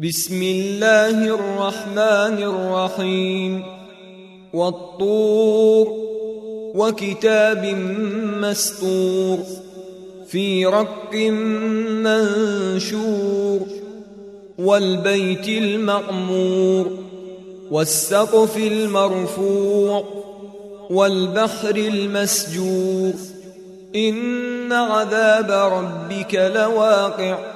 بسم الله الرحمن الرحيم. والطور وكتاب مستور في رق منشور والبيت المعمور والسقف المرفوع والبحر المسجور. إن عذاب ربك لواقع.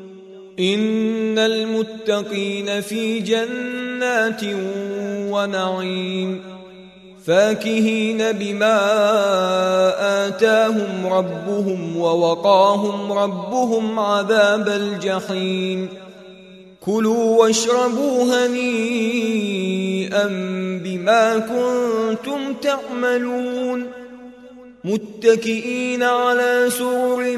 إن المتقين في جنات ونعيم فاكهين بما آتاهم ربهم ووقاهم ربهم عذاب الجحيم. كلوا واشربوا هنيئا بما كنتم تعملون. متكئين على سرر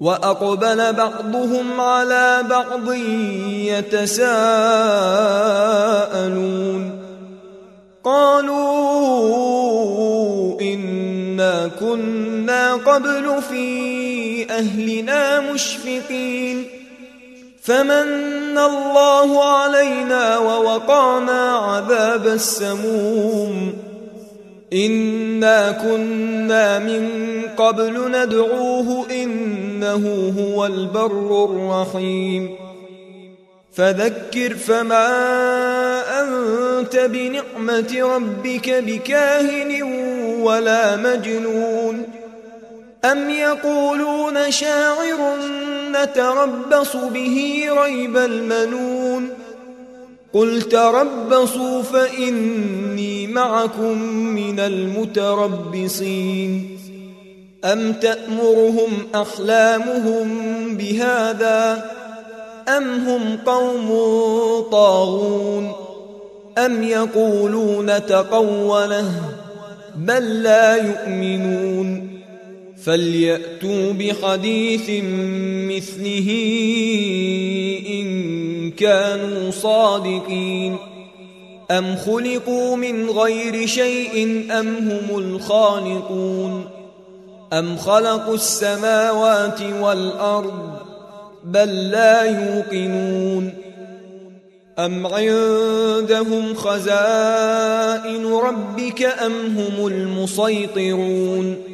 وأقبل بعضهم على بعض يتساءلون. قالوا إنا كنا قبل في أهلنا مشفقين. فمن الله علينا ووقانا عذاب السموم. انا كنا من قبل ندعوه انه هو البر الرحيم فذكر فما انت بنعمه ربك بكاهن ولا مجنون ام يقولون شاعر نتربص به ريب المنون قل تربصوا فإني معكم من المتربصين. أم تأمرهم أحلامهم بهذا أم هم قوم طاغون؟ أم يقولون تقوله بل لا يؤمنون؟ فلياتوا بحديث مثله ان كانوا صادقين ام خلقوا من غير شيء ام هم الخالقون ام خلقوا السماوات والارض بل لا يوقنون ام عندهم خزائن ربك ام هم المسيطرون